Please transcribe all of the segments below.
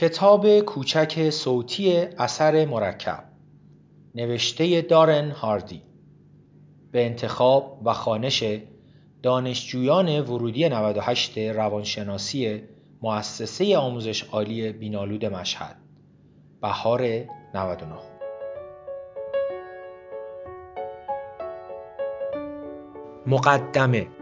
کتاب کوچک صوتی اثر مرکب نوشته دارن هاردی. به انتخاب و خانش دانشجویان ورودی 98 روانشناسی مؤسسه آموزش عالی بینالود مشهد بهار 99 مقدمه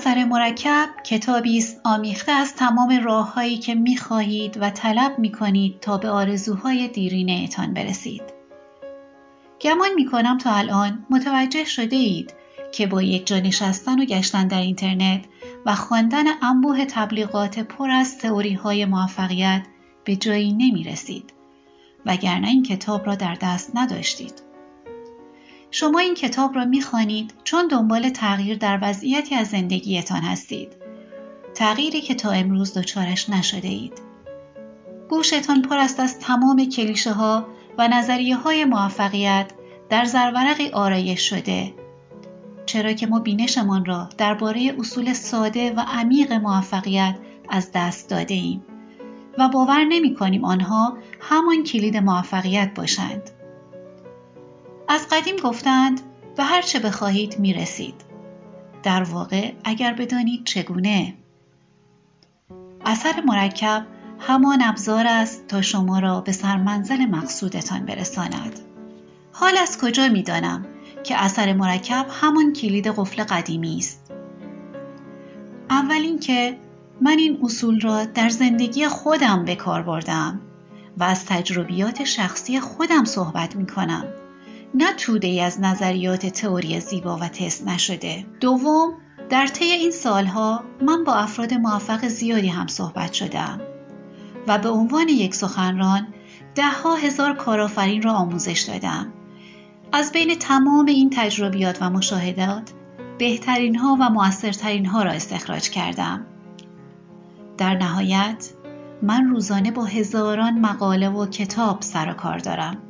اثر مرکب کتابی است آمیخته از تمام راههایی که می‌خواهید و طلب می‌کنید تا به آرزوهای دیرینهتان برسید گمان می‌کنم تا الان متوجه شده اید که با یک جا نشستن و گشتن در اینترنت و خواندن انبوه تبلیغات پر از تئوری های موفقیت به جایی نمی رسید وگرنه این کتاب را در دست نداشتید. شما این کتاب را می‌خوانید چون دنبال تغییر در وضعیتی از زندگیتان هستید. تغییری که تا امروز دچارش نشده اید. گوشتان پر است از تمام کلیشه ها و نظریه های موفقیت در زرورقی آرایش شده چرا که ما بینشمان را درباره اصول ساده و عمیق موفقیت از دست داده ایم و باور نمی کنیم آنها همان کلید موفقیت باشند. از قدیم گفتند به هر چه بخواهید می رسید. در واقع اگر بدانید چگونه اثر مرکب همان ابزار است تا شما را به سرمنزل مقصودتان برساند. حال از کجا می دانم که اثر مرکب همان کلید قفل قدیمی است. اول اینکه من این اصول را در زندگی خودم به کار بردم و از تجربیات شخصی خودم صحبت می کنم. نه توده ای از نظریات تئوری زیبا و تست نشده. دوم در طی این سالها من با افراد موفق زیادی هم صحبت شدم و به عنوان یک سخنران ها هزار کارآفرین را آموزش دادم از بین تمام این تجربیات و مشاهدات بهترین ها و موثرترین ها را استخراج کردم. در نهایت من روزانه با هزاران مقاله و کتاب سر و کار دارم.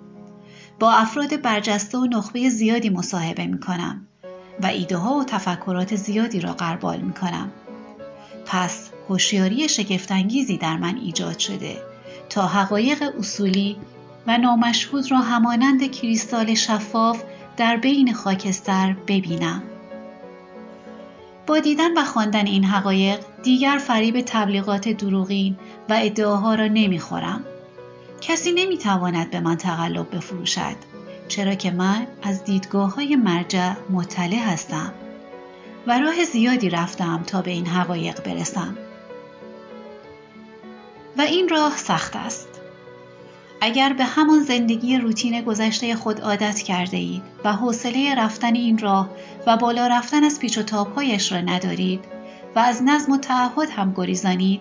با افراد برجسته و نخبه زیادی مصاحبه می کنم و ایده ها و تفکرات زیادی را قربال می کنم. پس هوشیاری شگفتانگیزی در من ایجاد شده تا حقایق اصولی و نامشهود را همانند کریستال شفاف در بین خاکستر ببینم. با دیدن و خواندن این حقایق دیگر فریب تبلیغات دروغین و ادعاها را نمی‌خورم. کسی نمی‌تواند به من تقلب بفروشد چرا که من از دیدگاه های مرجع مطلع هستم و راه زیادی رفتم تا به این حقایق برسم. و این راه سخت است. اگر به همان زندگی روتین گذشته خود عادت کرده اید و حوصله رفتن این راه و بالا رفتن از پیچ و تابهایش را ندارید و از نظم و تعهد هم گریزانید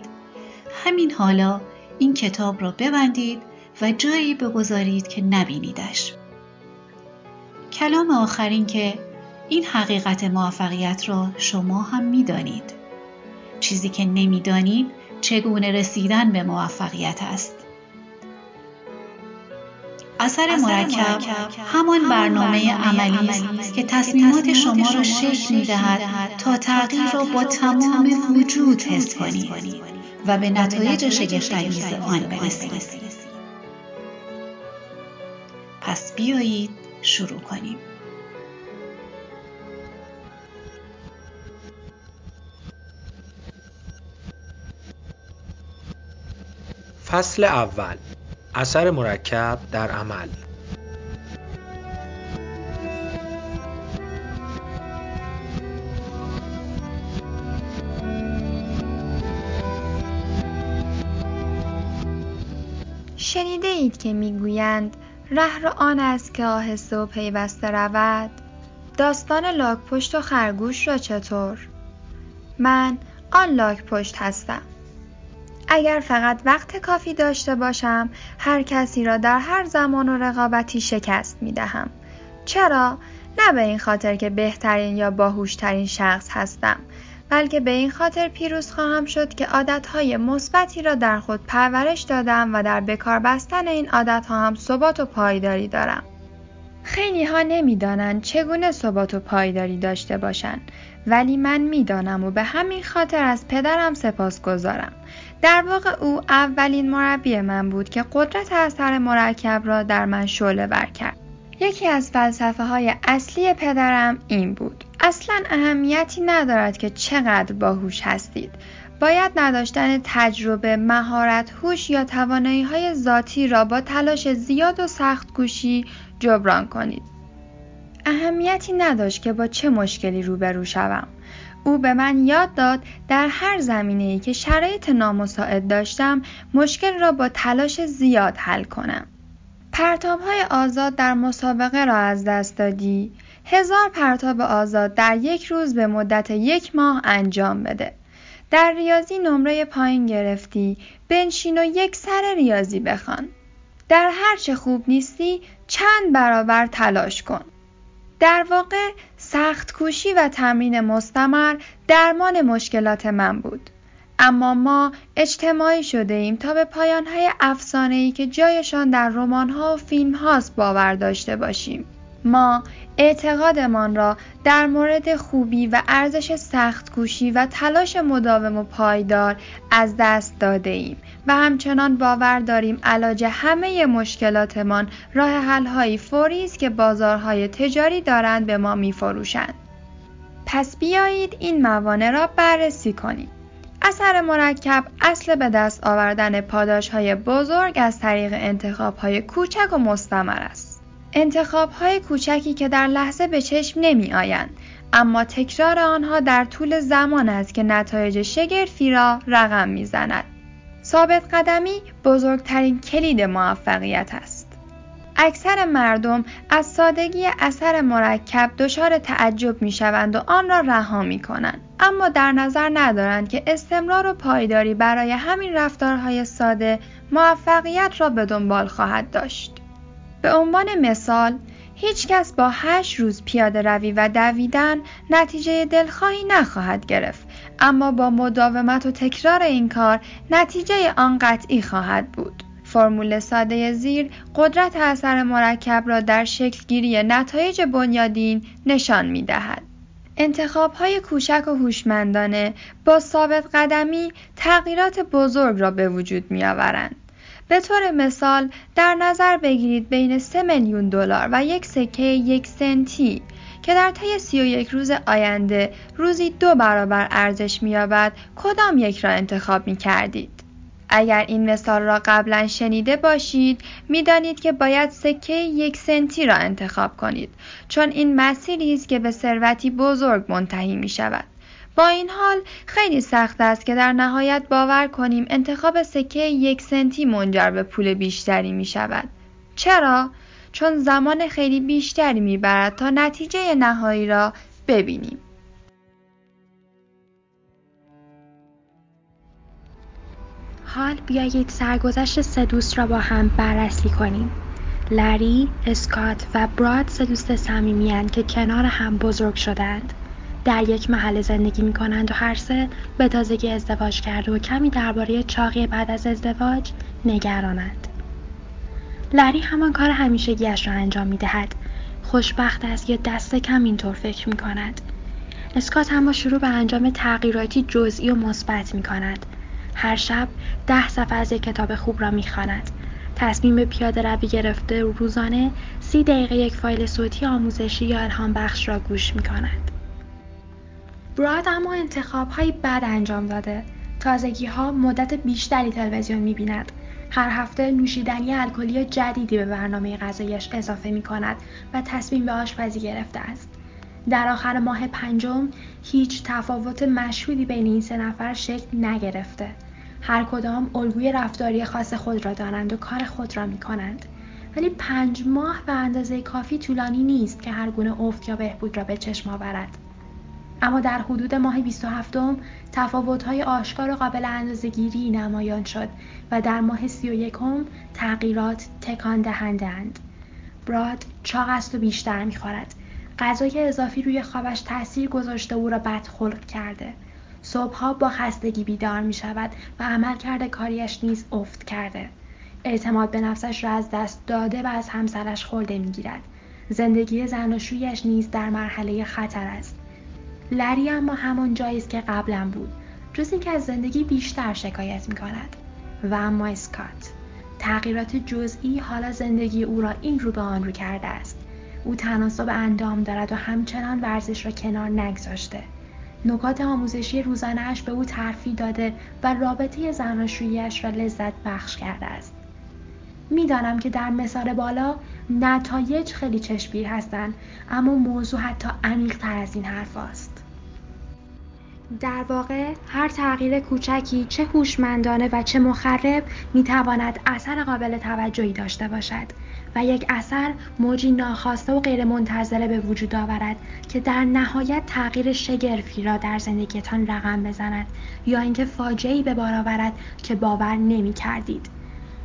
همین حالا این کتاب را ببندید و جایی بگذارید که نبینیدش. کلام آخرین که این حقیقت موفقیت را شما هم می‌دانید. چیزی که نمی‌دانید چگونه رسیدن به موفقیت است؟ اثر مرکب همان برنامه عملی است که تصمیمات شما را شکل می دهد تا تغییر را با تمام وجود حس کنید و به نتایج شگفتانگیز آن برسید. پس بیایید شروع کنیم. فصل اول اثر مرکب در عمل شنیده اید که می‌گویند ره آن است که آهسته و پیوسته رود داستان لاک پشت و خرگوش را چطور من آن لاک پشت هستم اگر فقط وقت کافی داشته باشم هر کسی را در هر زمان و رقابتی شکست می دهم. چرا؟ نه به این خاطر که بهترین یا باهوشترین شخص هستم بلکه به این خاطر پیروز خواهم شد که عادتهای مثبتی را در خود پرورش دادم و در بکار بستن این عادتها هم ثبات و پایداری دارم. خیلی ها نمی دانند چگونه ثبات و پایداری داشته باشند ولی من می‌دانم و به همین خاطر از پدرم سپاس گذارم. در واقع او اولین مربی من بود که قدرت اثر مرکب را در من شعله ور کرد. یکی از فلسفه های اصلی پدرم این بود. اصلا اهمیتی ندارد که چقدر باهوش هستید. باید نداشتن تجربه، مهارت، هوش یا توانایی های ذاتی را با تلاش زیاد و سخت گوشی جبران کنید. اهمیتی نداشت که با چه مشکلی روبرو شوم. او به من یاد داد در هر زمینه ای که شرایط نامساعد داشتم مشکل را با تلاش زیاد حل کنم. پرتاب های آزاد در مسابقه را از دست دادی. هزار پرتاب آزاد در یک روز به مدت یک ماه انجام بده. در ریاضی نمره پایین گرفتی بنشین و یک سر ریاضی بخوان. در هر چه خوب نیستی چند برابر تلاش کن. در واقع سخت کوشی و تمرین مستمر درمان مشکلات من بود. اما ما اجتماعی شده ایم تا به پایانهای افسانه ای که جایشان در رمان ها و فیلم هاست باور داشته باشیم. ما اعتقادمان را در مورد خوبی و ارزش سخت کوشی و تلاش مداوم و پایدار از دست داده ایم و همچنان باور داریم علاج همه مشکلاتمان راه حلهایی فوری است که بازارهای تجاری دارند به ما میفروشند. پس بیایید این موانع را بررسی کنیم. اثر مرکب اصل به دست آوردن پاداش های بزرگ از طریق انتخاب های کوچک و مستمر است. انتخاب های کوچکی که در لحظه به چشم نمی آیند اما تکرار آنها در طول زمان است که نتایج شگرفی را رقم می زند. ثابت قدمی بزرگترین کلید موفقیت است. اکثر مردم از سادگی اثر مرکب دچار تعجب می شوند و آن را رها می کنند. اما در نظر ندارند که استمرار و پایداری برای همین رفتارهای ساده موفقیت را به دنبال خواهد داشت. به عنوان مثال هیچ کس با هشت روز پیاده روی و دویدن نتیجه دلخواهی نخواهد گرفت اما با مداومت و تکرار این کار نتیجه آن قطعی خواهد بود. فرمول ساده زیر قدرت اثر مرکب را در شکل گیری نتایج بنیادین نشان می دهد. انتخاب های کوچک و هوشمندانه با ثابت قدمی تغییرات بزرگ را به وجود می آورند. به طور مثال در نظر بگیرید بین 3 میلیون دلار و یک سکه یک سنتی که در طی 31 روز آینده روزی دو برابر ارزش می‌یابد کدام یک را انتخاب می کردید؟ اگر این مثال را قبلا شنیده باشید می‌دانید که باید سکه یک سنتی را انتخاب کنید چون این مسیری است که به ثروتی بزرگ منتهی می شود. با این حال خیلی سخت است که در نهایت باور کنیم انتخاب سکه یک سنتی منجر به پول بیشتری می شود. چرا؟ چون زمان خیلی بیشتری می برد تا نتیجه نهایی را ببینیم. حال بیایید سرگذشت سه دوست را با هم بررسی کنیم. لری، اسکات و براد سه دوست صمیمی که کنار هم بزرگ شدند. در یک محل زندگی می کنند و هر سه به تازگی ازدواج کرده و کمی درباره چاقی بعد از ازدواج نگرانند. لری همان کار همیشگیش را انجام می دهد. خوشبخت است یا دست کم اینطور فکر می کند. اسکات اما شروع به انجام تغییراتی جزئی و مثبت می کند. هر شب ده صفحه از یک کتاب خوب را می‌خواند تصمیم به پیاده روی گرفته روزانه سی دقیقه یک فایل صوتی آموزشی یا الهام بخش را گوش می کند. براد اما انتخاب های بد انجام داده. تازگی ها مدت بیشتری تلویزیون می بیند. هر هفته نوشیدنی الکلی جدیدی به برنامه غذایش اضافه می کند و تصمیم به آشپزی گرفته است. در آخر ماه پنجم هیچ تفاوت مشهودی بین این سه نفر شکل نگرفته. هر کدام الگوی رفتاری خاص خود را دارند و کار خود را می کنند. ولی پنج ماه به اندازه کافی طولانی نیست که هر گونه افت یا بهبود را به چشم آورد. اما در حدود ماه 27 تفاوت‌های آشکار و قابل اندازه‌گیری نمایان شد و در ماه 31 تغییرات تکان دهندند. براد چاق است و بیشتر می‌خورد. غذای اضافی روی خوابش تاثیر گذاشته او را بدخلق کرده. صبحها با خستگی بیدار می شود و عمل کرده کاریش نیز افت کرده. اعتماد به نفسش را از دست داده و از همسرش خورده می گیرد. زندگی زناشویش نیز در مرحله خطر است. لری اما همان جایی است که قبلا بود. جز اینکه از زندگی بیشتر شکایت می کند و اما اسکات. تغییرات جزئی حالا زندگی او را این رو به آن رو کرده است. او تناسب اندام دارد و همچنان ورزش را کنار نگذاشته. نکات آموزشی روزانهاش به او ترفی داده و رابطه زناشوییاش را لذت بخش کرده است. می‌دانم که در مثال بالا نتایج خیلی چشمگیر هستند اما موضوع حتی عمیق تر از این حرف است. در واقع هر تغییر کوچکی چه هوشمندانه و چه مخرب می‌تواند اثر قابل توجهی داشته باشد و یک اثر موجی ناخواسته و غیرمنتظره به وجود آورد که در نهایت تغییر شگرفی را در زندگیتان رقم بزند یا اینکه فاجعهای به بار آورد که باور نمی کردید.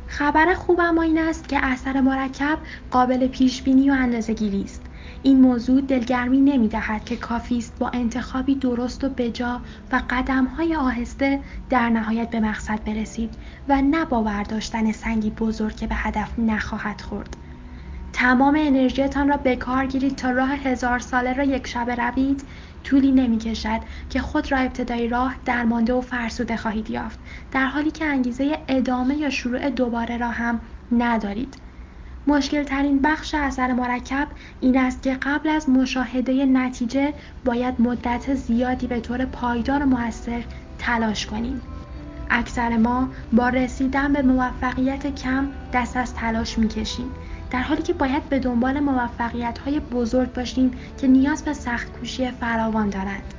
خبر خوب اما این است که اثر مرکب قابل پیش بینی و اندازه‌گیری است. این موضوع دلگرمی نمی دهد که کافی است با انتخابی درست و بجا و های آهسته در نهایت به مقصد برسید و نه با برداشتن سنگی بزرگ که به هدف نخواهد خورد. تمام انرژیتان را به کار گیرید تا راه هزار ساله را یک شبه روید. طولی نمی کشد که خود را ابتدای راه درمانده و فرسوده خواهید یافت. در حالی که انگیزه ادامه یا شروع دوباره را هم ندارید. مشکل ترین بخش اثر مرکب این است که قبل از مشاهده نتیجه باید مدت زیادی به طور پایدار و موثر تلاش کنیم. اکثر ما با رسیدن به موفقیت کم دست از تلاش می‌کشیم در حالی که باید به دنبال موفقیت های بزرگ باشیم که نیاز به سخت کوشی فراوان دارند.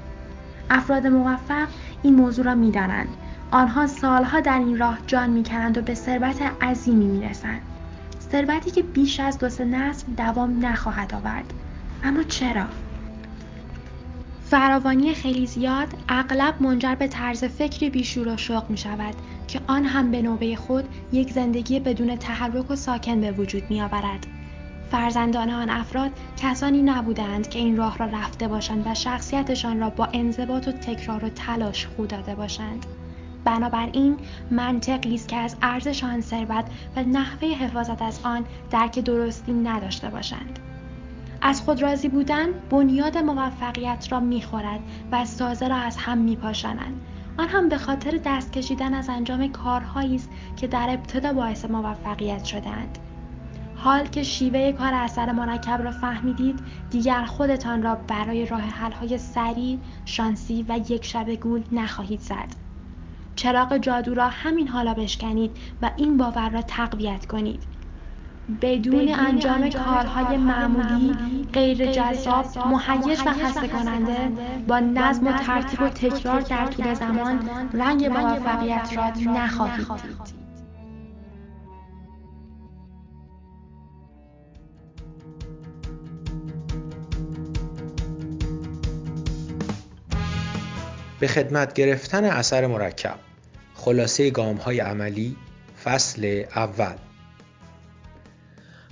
افراد موفق این موضوع را می‌دانند. آنها سالها در این راه جان می‌کنند و به ثروت عظیمی می‌رسند. ثروتی که بیش از دو سه نسل دوام نخواهد آورد. اما چرا؟ فراوانی خیلی زیاد اغلب منجر به طرز فکری بیشور و شوق می شود که آن هم به نوبه خود یک زندگی بدون تحرک و ساکن به وجود می آورد. فرزندان آن افراد کسانی نبودند که این راه را رفته باشند و شخصیتشان را با انضباط و تکرار و تلاش خو داده باشند. بنابراین منطقی است که از ارزش آن ثروت و نحوه حفاظت از آن درک درستی نداشته باشند. از خود راضی بودن بنیاد موفقیت را می‌خورد و سازه را از هم میپاشانند. آن هم به خاطر دست کشیدن از انجام کارهایی است که در ابتدا باعث موفقیت شدهاند. حال که شیوه کار اثر مرکب را فهمیدید دیگر خودتان را برای راه حل‌های سریع شانسی و یک شب گول نخواهید زد. چراغ جادو را همین حالا بشکنید و این باور را تقویت کنید. بدون انجام کارهای معمولی غیر جذاب مهیج و خسته کننده با نظم و ترتیب و تکرار در طول زمان رنگ موفقیت را نخواهید دید. به خدمت گرفتن اثر مرکب. خلاصه گام های عملی فصل اول.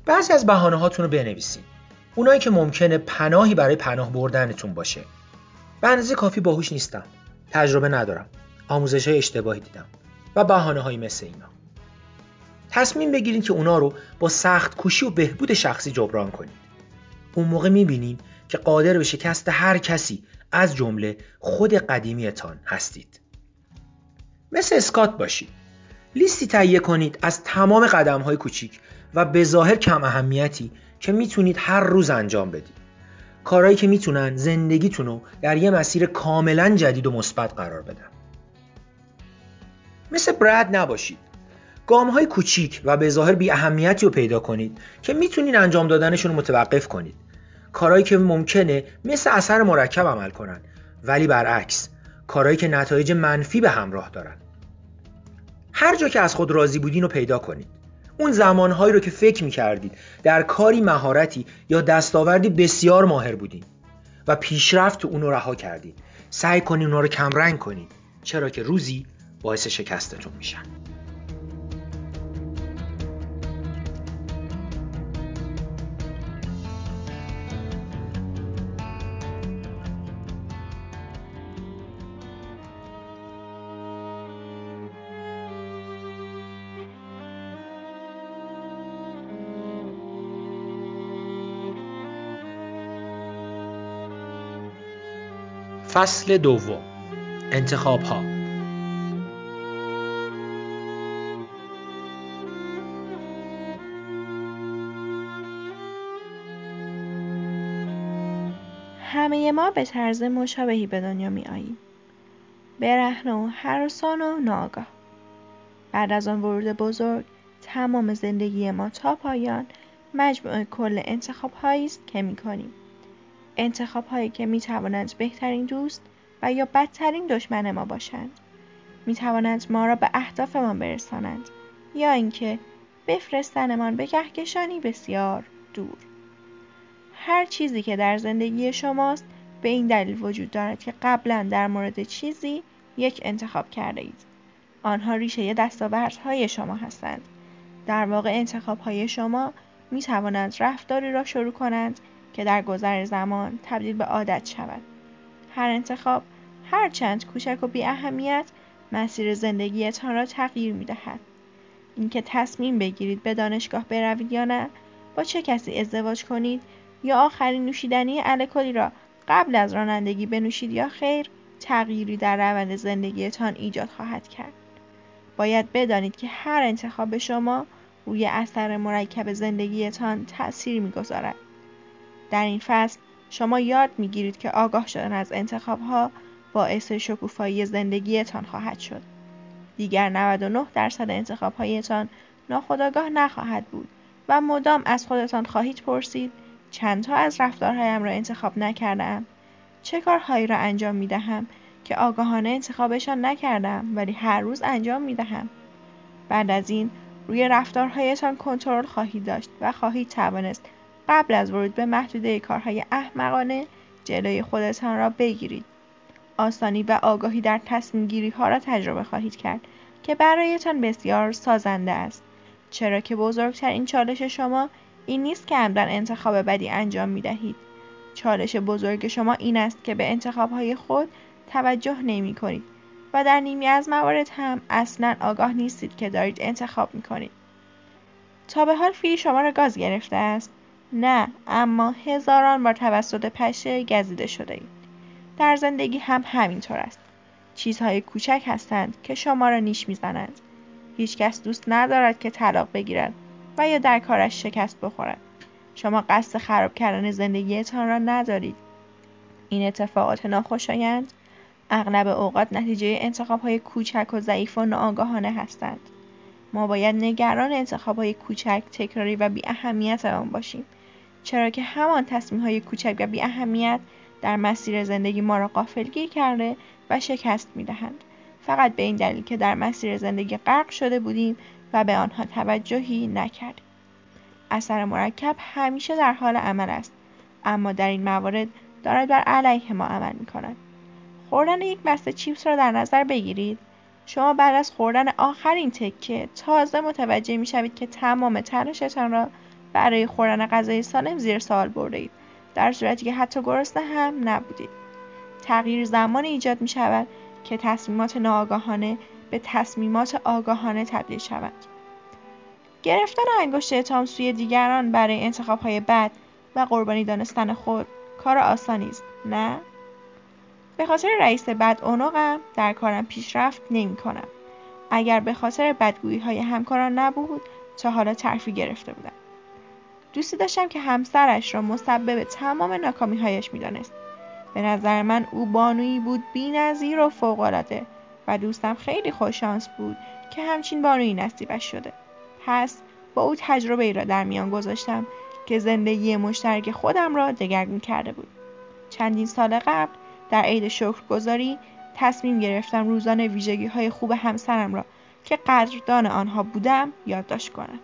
بعضی از بحانه هاتون رو بنویسین. اونایی که ممکنه پناهی برای پناه بردنتون باشه. به کافی باهوش نیستم. تجربه ندارم. آموزش های اشتباهی دیدم. و بحانه های مثل اینا. تصمیم بگیرید که اونا رو با سخت کوشی و بهبود شخصی جبران کنید اون موقع می‌بینید که قادر به شکست هر کسی از جمله خود قدیمیتان هستید. مثل اسکات باشید. لیستی تهیه کنید از تمام قدم های کوچیک و به ظاهر کم اهمیتی که می‌تونید هر روز انجام بدید. کارهایی که می‌تونن زندگیتون رو در یه مسیر کاملا جدید و مثبت قرار بدن. مثل برد نباشید. گام های کوچیک و به ظاهر بی اهمیتی رو پیدا کنید که می‌تونید انجام دادنشون رو متوقف کنید. کارهایی که ممکنه مثل اثر مرکب عمل کنن. ولی برعکس کارهایی که نتایج منفی به همراه دارن. هر جا که از خود راضی بودین رو پیدا کنید. اون زمانهایی رو که فکر می‌کردید در کاری مهارتی یا دستاوردی بسیار ماهر بودین و پیشرفت اون رو رها کردید. سعی کنید اونا رو کمرنگ کنید. چرا که روزی باعث شکستتون میشن. فصل دوم انتخاب ها همه ما به طرز مشابهی به دنیا می آییم. برهنه و حرسان و ناگاه. بعد از آن ورود بزرگ تمام زندگی ما تا پایان مجموع کل انتخاب هایی است که می کنیم. انتخاب هایی که می توانند بهترین دوست و یا بدترین دشمن ما باشند. می توانند ما را به اهدافمان برسانند یا اینکه بفرستنمان به کهکشانی بسیار دور. هر چیزی که در زندگی شماست به این دلیل وجود دارد که قبلا در مورد چیزی یک انتخاب کرده اید. آنها ریشه دستاوردهای شما هستند. در واقع انتخاب های شما می توانند رفتاری را شروع کنند که در گذر زمان تبدیل به عادت شود. هر انتخاب هر چند کوچک و بی اهمیت مسیر زندگیتان را تغییر می دهد. اینکه تصمیم بگیرید به دانشگاه بروید یا نه، با چه کسی ازدواج کنید یا آخرین نوشیدنی الکلی را قبل از رانندگی بنوشید یا خیر تغییری در روند زندگیتان ایجاد خواهد کرد. باید بدانید که هر انتخاب شما روی اثر مرکب زندگیتان تأثیر می‌گذارد. در این فصل شما یاد می‌گیرید که آگاه شدن از انتخابها باعث شکوفایی زندگیتان خواهد شد. دیگر 99 درصد انتخابهایتان ناخودآگاه نخواهد بود و مدام از خودتان خواهید پرسید چندتا از رفتارهایم را انتخاب نکردم چه کارهایی را انجام می دهم که آگاهانه انتخابشان نکردم ولی هر روز انجام می دهم. بعد از این روی رفتارهایتان کنترل خواهید داشت و خواهید توانست قبل از ورود به محدوده کارهای احمقانه جلوی خودتان را بگیرید. آسانی و آگاهی در تصمیم گیری ها را تجربه خواهید کرد که برایتان بسیار سازنده است. چرا که بزرگترین چالش شما این نیست که عمدن انتخاب بدی انجام می دهید. چالش بزرگ شما این است که به انتخاب های خود توجه نمی کنید و در نیمی از موارد هم اصلا آگاه نیستید که دارید انتخاب می کنید. تا به حال فیلی شما را گاز گرفته است؟ نه اما هزاران بار توسط پشه گزیده شده اید. در زندگی هم همینطور است. چیزهای کوچک هستند که شما را نیش می‌زنند. هیچکس دوست ندارد که طلاق بگیرد و یا در کارش شکست بخورد. شما قصد خراب کردن زندگیتان را ندارید. این اتفاقات ناخوشایند اغلب اوقات نتیجه انتخاب های کوچک و ضعیف و ناآگاهانه هستند. ما باید نگران انتخاب های کوچک، تکراری و بی اهمیت باشیم. چرا که همان تصمیم های کوچک و بی اهمیت در مسیر زندگی ما را قافلگیر کرده و شکست می دهند. فقط به این دلیل که در مسیر زندگی غرق شده بودیم و به آنها توجهی نکردیم. اثر مرکب همیشه در حال عمل است اما در این موارد دارد بر علیه ما عمل می کند. خوردن یک بسته چیپس را در نظر بگیرید شما بعد از خوردن آخرین تکه تازه متوجه می شوید که تمام تلاشتان را برای خوردن غذای سالم زیر سوال برده اید در صورتی که حتی گرسنه هم نبودید تغییر زمان ایجاد می شود که تصمیمات ناآگاهانه به تصمیمات آگاهانه تبدیل شوند گرفتن انگشت اتهام سوی دیگران برای های بد و قربانی دانستن خود کار آسانی است نه به خاطر رئیس بد اونقم در کارم پیشرفت نمی کنم. اگر به خاطر بدگویی های همکاران نبود تا حالا ترفی گرفته بودم. دوستی داشتم که همسرش را مسبب تمام ناکامی هایش می دانست. به نظر من او بانویی بود بی نظیر و فوقالعاده و دوستم خیلی خوششانس بود که همچین بانویی نصیبش شده. پس با او تجربه ای را در میان گذاشتم که زندگی مشترک خودم را دگرگون کرده بود. چندین سال قبل در عید شکرگزاری تصمیم گرفتم روزانه ویژگی های خوب همسرم را که قدردان آنها بودم یادداشت کنم.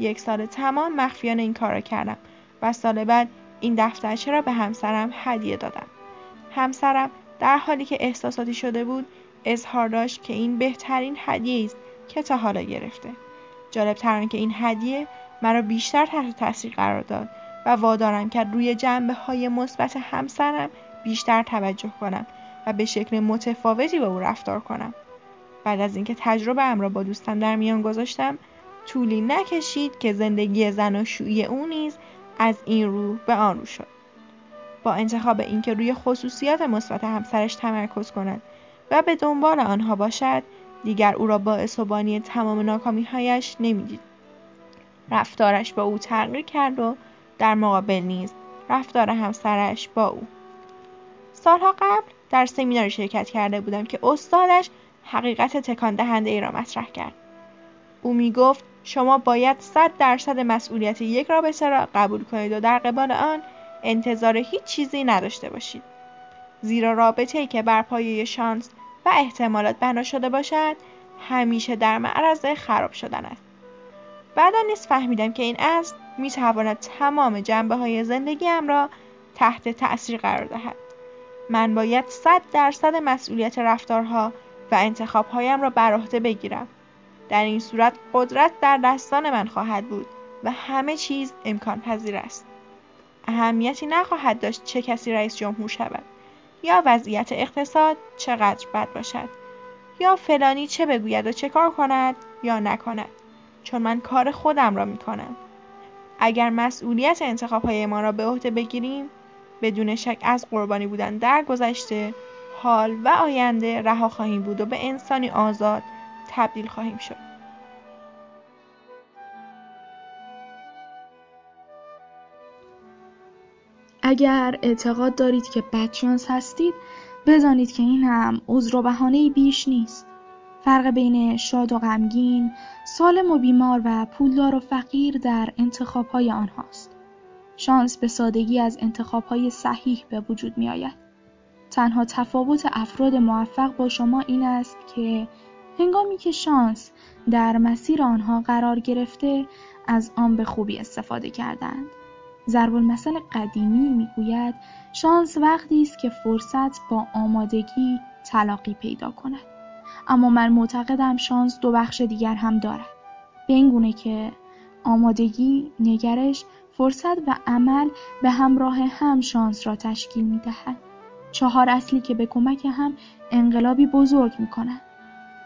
یک سال تمام مخفیانه این کار را کردم و سال بعد این دفترچه را به همسرم هدیه دادم. همسرم در حالی که احساساتی شده بود اظهار داشت که این بهترین هدیه است که تا حالا گرفته. جالب تر که این هدیه مرا بیشتر تحت تاثیر قرار داد و وادارم کرد روی جنبه های مثبت همسرم بیشتر توجه کنم و به شکل متفاوتی با او رفتار کنم. بعد از اینکه تجربه ام را با دوستم در میان گذاشتم طولی نکشید که زندگی زن و شویی او نیز از این رو به آن رو شد. با انتخاب اینکه روی خصوصیات مثبت همسرش تمرکز کند و به دنبال آنها باشد دیگر او را باعث و بانی تمام ناکامیهایش نمی‌دید. رفتارش با او تغییر کرد و در مقابل نیز رفتار همسرش با او. سالها قبل در سمیناری شرکت کرده بودم که استادش حقیقت تکان دهنده ای را مطرح کرد. او می گفت شما باید صد درصد مسئولیت یک رابطه را قبول کنید و در قبال آن انتظار هیچ چیزی نداشته باشید. زیرا رابطه ای که بر پایه شانس و احتمالات بنا شده باشد همیشه در معرض خراب شدن است. بعدا نیز فهمیدم که این اصل می تواند تمام جنبه های زندگیم را تحت تأثیر قرار دهد. من باید صد درصد مسئولیت رفتارها و انتخابهایم را بر عهده بگیرم. در این صورت قدرت در دستان من خواهد بود و همه چیز امکان پذیر است اهمیتی نخواهد داشت چه کسی رئیس جمهور شود یا وضعیت اقتصاد چقدر بد باشد یا فلانی چه بگوید و چه کار کند یا نکند چون من کار خودم را می کنم. اگر مسئولیت انتخاب های ما را به عهده بگیریم بدون شک از قربانی بودن در گذشته حال و آینده رها خواهیم بود و به انسانی آزاد تبدیل خواهیم شد. اگر اعتقاد دارید که بدشانس هستید بدانید که این هم عذر و بهانه بیش نیست. فرق بین شاد و غمگین سالم و بیمار و پولدار و فقیر در انتخابهای آنهاست. شانس به سادگی از انتخابهای صحیح به وجود می آید. تنها تفاوت افراد موفق با شما این است که هنگامی که شانس در مسیر آنها قرار گرفته از آن به خوبی استفاده کردند. ضرب المثل قدیمی می‌گوید شانس وقتی است که فرصت با آمادگی تلاقی پیدا کند. اما من معتقدم شانس دو بخش دیگر هم دارد. به این گونه که آمادگی، نگرش، فرصت و عمل به همراه هم شانس را تشکیل می دهد. چهار اصلی که به کمک هم انقلابی بزرگ می کنند.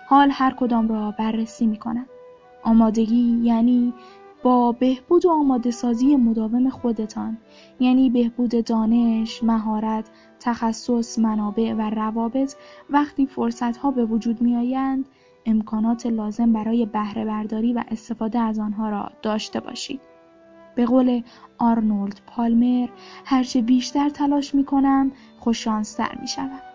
حال هر کدام را بررسی می کنم. آمادگی یعنی با بهبود و آماده سازی مداوم خودتان یعنی بهبود دانش، مهارت، تخصص، منابع و روابط وقتی فرصت ها به وجود می آیند امکانات لازم برای بهره برداری و استفاده از آنها را داشته باشید. به قول آرنولد پالمر هرچه بیشتر تلاش می کنم خوششانستر می شدم.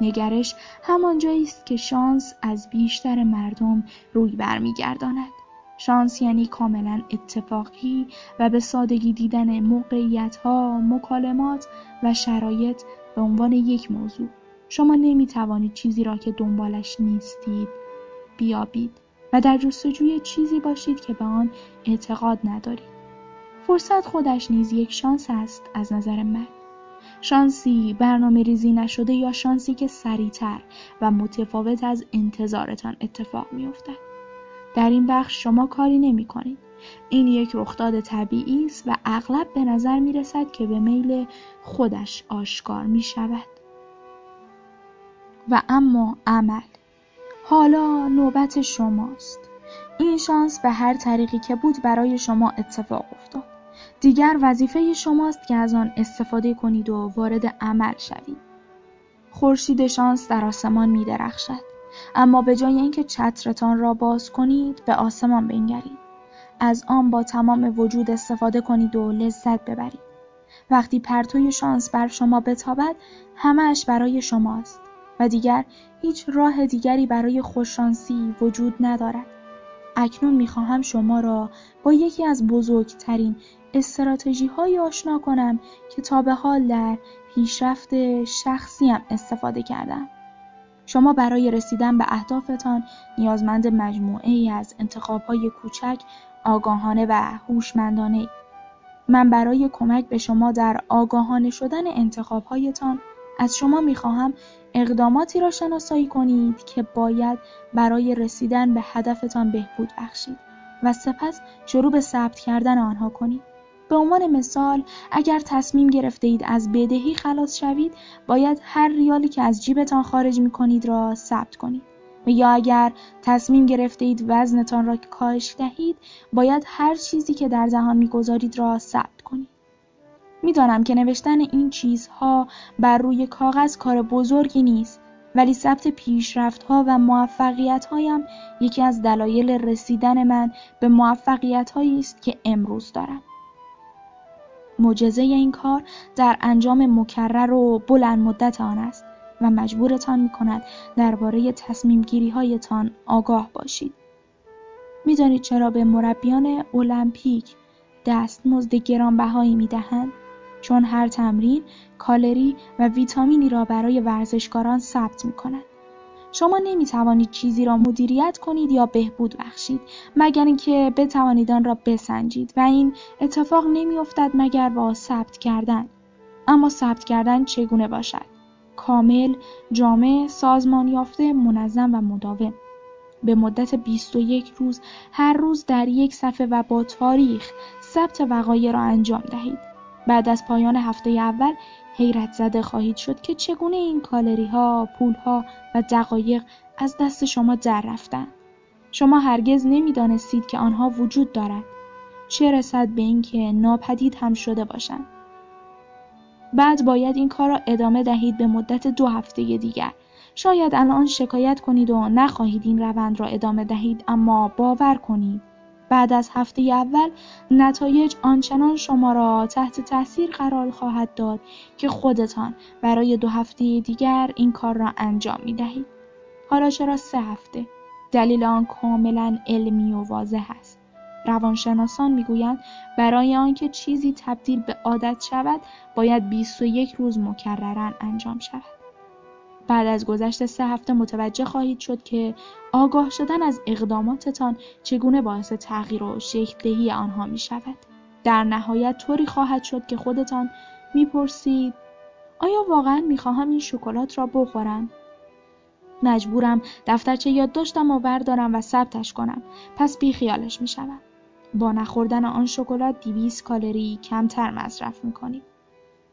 نگرش همان جایی است که شانس از بیشتر مردم روی برمیگرداند شانس یعنی کاملا اتفاقی و به سادگی دیدن موقعیت ها، مکالمات و شرایط به عنوان یک موضوع. شما نمی توانید چیزی را که دنبالش نیستید بیابید و در جستجوی چیزی باشید که به آن اعتقاد ندارید. فرصت خودش نیز یک شانس است از نظر من. شانسی برنامه ریزی نشده یا شانسی که سریعتر و متفاوت از انتظارتان اتفاق می افتد. در این بخش شما کاری نمی کنید. این یک رخداد طبیعی است و اغلب به نظر می رسد که به میل خودش آشکار می شود. و اما عمل حالا نوبت شماست. این شانس به هر طریقی که بود برای شما اتفاق افتاد. دیگر وظیفه شماست که از آن استفاده کنید و وارد عمل شوید. خورشید شانس در آسمان می درخشد. اما به جای اینکه چترتان را باز کنید به آسمان بنگرید از آن با تمام وجود استفاده کنید و لذت ببرید وقتی پرتوی شانس بر شما بتابد همهش برای شماست و دیگر هیچ راه دیگری برای خوششانسی وجود ندارد اکنون می‌خواهم شما را با یکی از بزرگترین استراتژی های آشنا کنم که تا به حال در پیشرفت شخصیم استفاده کردم شما برای رسیدن به اهدافتان نیازمند مجموعه ای از های کوچک، آگاهانه و هوشمندانه من برای کمک به شما در آگاهانه شدن انتخابهایتان از شما می‌خواهم اقداماتی را شناسایی کنید که باید برای رسیدن به هدفتان بهبود بخشید و سپس شروع به ثبت کردن آنها کنید. به عنوان مثال اگر تصمیم گرفته اید از بدهی خلاص شوید باید هر ریالی که از جیبتان خارج می کنید را ثبت کنید و یا اگر تصمیم گرفته اید وزنتان را کاهش دهید باید هر چیزی که در دهان می‌گذارید را ثبت کنید می‌دانم که نوشتن این چیزها بر روی کاغذ کار بزرگی نیست ولی ثبت پیشرفتها و موفقیتهایم یکی از دلایل رسیدن من به موفقیتهایی است که امروز دارم. معجزه این کار در انجام مکرر و بلند مدت آن است و مجبورتان می کند درباره تصمیم گیری هایتان آگاه باشید. می‌دانید چرا به مربیان المپیک دستمزد گرانبهایی می دهند؟ چون هر تمرین کالری و ویتامینی را برای ورزشکاران ثبت می کند. شما نمی توانید چیزی را مدیریت کنید یا بهبود بخشید مگر اینکه بتوانید آن را بسنجید و این اتفاق نمی افتد مگر با ثبت کردن. اما ثبت کردن چگونه باشد؟ کامل جامع سازمان یافته منظم و مداوم. به مدت 21 روز هر روز در یک صفحه و با تاریخ ثبت وقایع را انجام دهید. بعد از پایان هفته اول حیرت زده خواهید شد که چگونه این کالری ها، پول ها و دقایق از دست شما در رفتن. شما هرگز نمی‌دانستید که آنها وجود دارد. چه رسد به اینکه ناپدید هم شده باشند. بعد باید این کار را ادامه دهید به مدت دو هفته دیگر. شاید الان شکایت کنید و نخواهید این روند را ادامه دهید اما باور کنید بعد از هفته اول نتایج آنچنان شما را تحت تاثیر قرار خواهد داد که خودتان برای دو هفته دیگر این کار را انجام می دهید. حالا چرا سه هفته؟ دلیل آن کاملا علمی و واضح است. روانشناسان می‌گویند برای آنکه چیزی تبدیل به عادت شود باید 21 روز مکررن انجام شود. بعد از گذشت سه هفته متوجه خواهید شد که آگاه شدن از اقداماتتان چگونه باعث تغییر و شکل آنها می شود. در نهایت طوری خواهد شد که خودتان می‌پرسید آیا واقعا می‌خواهم این شکلات را بخورم؟ مجبورم دفترچه یادداشتم و بردارم و ثبتش کنم پس بیخیالش می‌شوم با نخوردن آن شکلات 200 کالری کمتر مصرف می‌کنید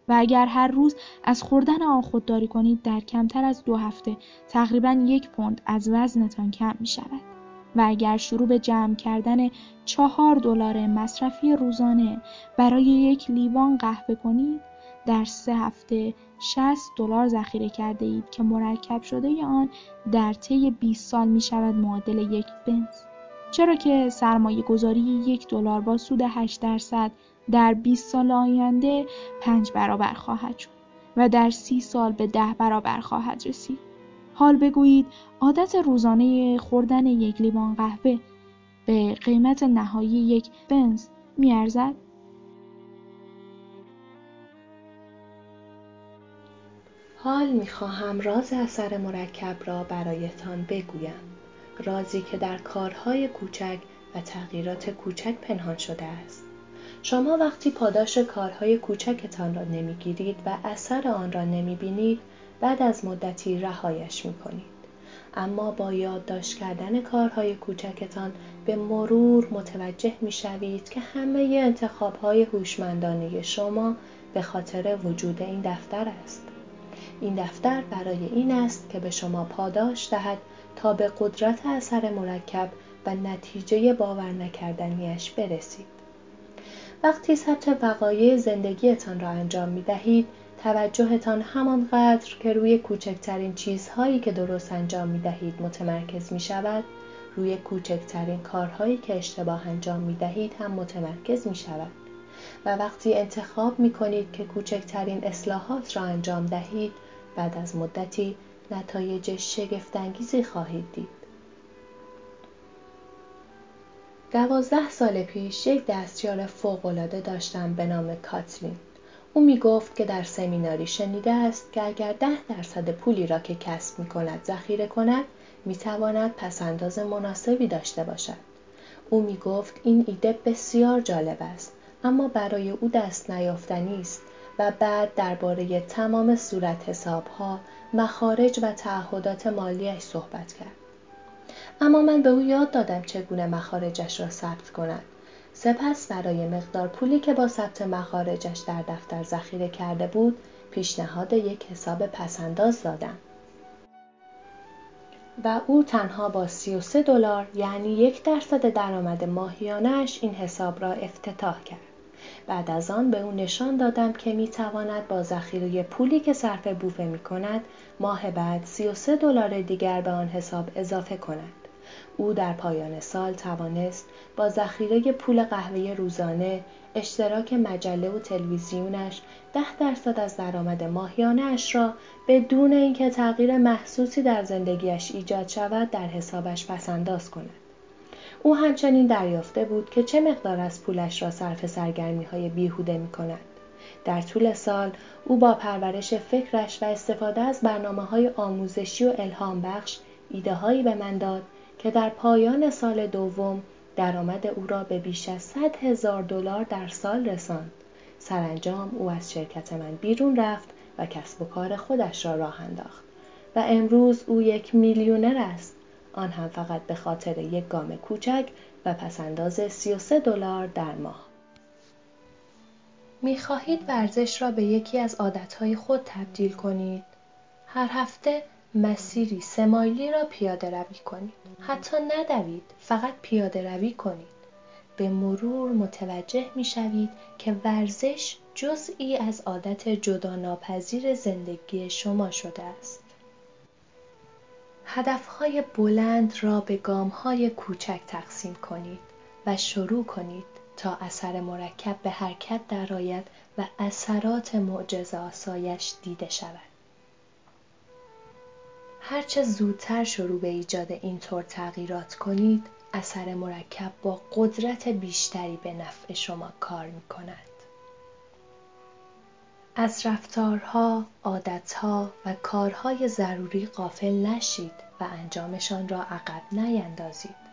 و اگر هر روز از خوردن آن خودداری کنید در کمتر از دو هفته تقریبا یک پوند از وزنتان کم می شود. و اگر شروع به جمع کردن چهار دلار مصرفی روزانه برای یک لیوان قهوه کنید در سه هفته 60 دلار ذخیره کرده اید که مرکب شده آن در طی 20 سال می شود معادل یک بنز چرا که سرمایه گذاری یک دلار با سود 8 درصد در 20 سال آینده پنج برابر خواهد شد و در سی سال به ده برابر خواهد رسید. حال بگویید عادت روزانه خوردن یک لیوان قهوه به قیمت نهایی یک بنز میارزد؟ حال می‌خواهم راز اثر مرکب را برایتان بگویم. رازی که در کارهای کوچک و تغییرات کوچک پنهان شده است. شما وقتی پاداش کارهای کوچکتان را نمی‌گیرید و اثر آن را نمی‌بینید بعد از مدتی رهایش می‌کنید. اما با یادداشت کردن کارهای کوچکتان به مرور متوجه می‌شوید که همه انتخابهای هوشمندانه شما به خاطر وجود این دفتر است. این دفتر برای این است که به شما پاداش دهد تا به قدرت اثر مرکب و نتیجه باور نکردنیش برسید. وقتی ثبت وقایع زندگیتان را انجام می دهید توجهتان همانقدر که روی کوچکترین چیزهایی که درست انجام می دهید متمرکز می شود روی کوچکترین کارهایی که اشتباه انجام می دهید هم متمرکز می شود و وقتی انتخاب می کنید که کوچکترین اصلاحات را انجام دهید بعد از مدتی نتایج شگفتانگیزی خواهید دید. دوازده سال پیش یک دستیار فوقالعاده داشتم به نام کاتلین او می گفت که در سمیناری شنیده است که اگر ده درصد پولی را که کسب می کند ذخیره کند می تواند پسنداز مناسبی داشته باشد. او می گفت این ایده بسیار جالب است اما برای او دست نیافتنی است و بعد درباره تمام صورت حسابها، مخارج و تعهدات مالیش صحبت کرد. اما من به او یاد دادم چگونه مخارجش را ثبت کند. سپس برای مقدار پولی که با ثبت مخارجش در دفتر ذخیره کرده بود پیشنهاد یک حساب پسنداز دادم. و او تنها با 33 دلار یعنی یک درصد درآمد ماهیانش این حساب را افتتاح کرد. بعد از آن به او نشان دادم که می تواند با ذخیره پولی که صرف بوفه می کند ماه بعد 33 دلار دیگر به آن حساب اضافه کند. او در پایان سال توانست با ذخیره پول قهوه روزانه، اشتراک مجله و تلویزیونش ده درصد از درآمد ماهیانه اش را بدون اینکه تغییر محسوسی در زندگیش ایجاد شود در حسابش پسنداز کند. او همچنین دریافته بود که چه مقدار از پولش را صرف سرگرمی های بیهوده می کند. در طول سال او با پرورش فکرش و استفاده از برنامه های آموزشی و الهام بخش ایده هایی به من داد که در پایان سال دوم درآمد او را به بیش از 100 هزار دلار در سال رساند. سرانجام او از شرکت من بیرون رفت و کسب و کار خودش را راه انداخت و امروز او یک میلیونر است. آن هم فقط به خاطر یک گام کوچک و پسنداز 33 دلار در ماه. می خواهید ورزش را به یکی از عادتهای خود تبدیل کنید؟ هر هفته مسیری سه مایلی را پیاده روی کنید. حتی ندوید، فقط پیاده روی کنید. به مرور متوجه می شوید که ورزش جزئی از عادت جدا ناپذیر زندگی شما شده است. هدفهای بلند را به گامهای کوچک تقسیم کنید و شروع کنید تا اثر مرکب به حرکت درآید و اثرات معجزه آسایش دیده شود. هرچه زودتر شروع به ایجاد این طور تغییرات کنید، اثر مرکب با قدرت بیشتری به نفع شما کار می کند. از رفتارها، عادتها و کارهای ضروری غافل نشید و انجامشان را عقب نیندازید.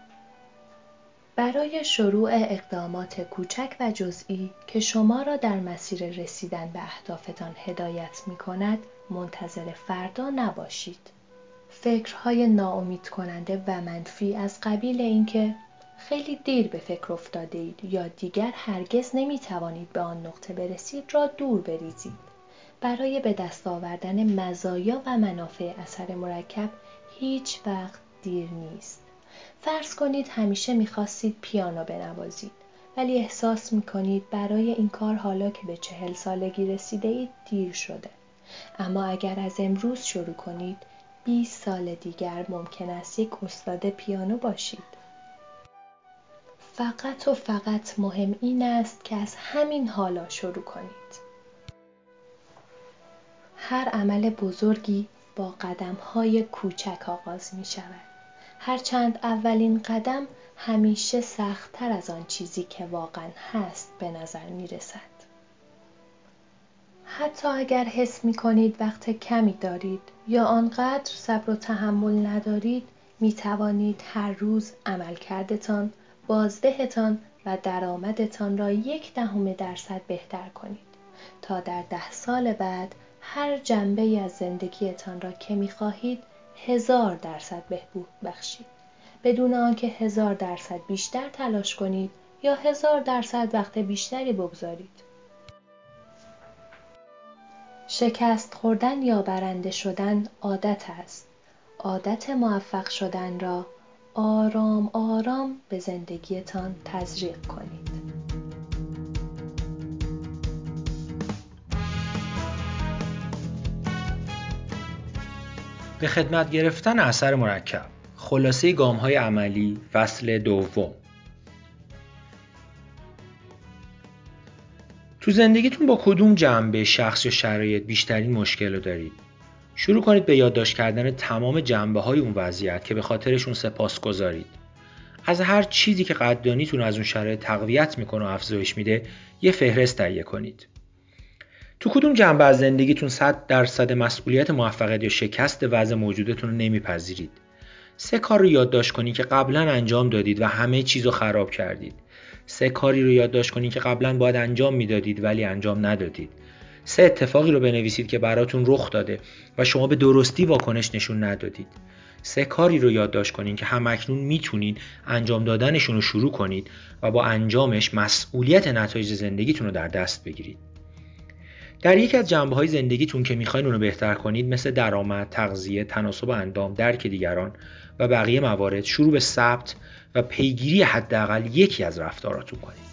برای شروع اقدامات کوچک و جزئی که شما را در مسیر رسیدن به اهدافتان هدایت می کند منتظر فردا نباشید. فکرهای ناامید کننده و منفی از قبیل اینکه خیلی دیر به فکر افتاده اید یا دیگر هرگز نمی توانید به آن نقطه برسید را دور بریزید. برای به دست آوردن مزایا و منافع اثر مرکب هیچ وقت دیر نیست. فرض کنید همیشه می‌خواستید پیانو بنوازید ولی احساس می‌کنید برای این کار حالا که به چهل سالگی رسیده اید دیر شده. اما اگر از امروز شروع کنید 20 سال دیگر ممکن است یک استاد پیانو باشید. فقط و فقط مهم این است که از همین حالا شروع کنید. هر عمل بزرگی با قدم های کوچک آغاز می شود. هرچند اولین قدم همیشه سختتر از آن چیزی که واقعا هست به نظر می رسد. حتی اگر حس می کنید وقت کمی دارید یا آنقدر صبر و تحمل ندارید می توانید هر روز عملکردتان، بازدهتان و درآمدتان را یک دهم درصد بهتر کنید تا در ده سال بعد هر جنبه از زندگیتان را که می خواهید هزار درصد بهبود بخشید بدون آنکه هزار درصد بیشتر تلاش کنید یا هزار درصد وقت بیشتری بگذارید شکست خوردن یا برنده شدن عادت است. عادت موفق شدن را آرام آرام به زندگیتان تزریق کنید. به خدمت گرفتن اثر مرکب خلاصه گام های عملی فصل دوم تو زندگیتون با کدوم جنبه شخص یا شرایط بیشترین مشکل رو دارید شروع کنید به یادداشت کردن تمام جنبه های اون وضعیت که به خاطرشون سپاس گذارید. از هر چیزی که قدردانیتون از اون شرایط تقویت می‌کنه و افزایش میده یه فهرست تهیه کنید. تو کدوم جنبه از زندگیتون 100 درصد مسئولیت موفقیت یا شکست وضع موجودتون رو نمیپذیرید؟ سه کار رو یادداشت کنید که قبلا انجام دادید و همه چیز رو خراب کردید. سه کاری رو یادداشت کنید که قبلا باید انجام می‌دادید ولی انجام ندادید. سه اتفاقی رو بنویسید که براتون رخ داده و شما به درستی واکنش نشون ندادید. سه کاری رو یادداشت کنید که همکنون می‌تونید انجام دادنشون رو شروع کنید و با انجامش مسئولیت نتایج زندگیتون رو در دست بگیرید. در یکی از جنبه های زندگیتون که می‌خواین اون رو بهتر کنید مثل درآمد، تغذیه، تناسب اندام، درک دیگران و بقیه موارد شروع به ثبت و پیگیری حداقل یکی از رفتاراتون کنید.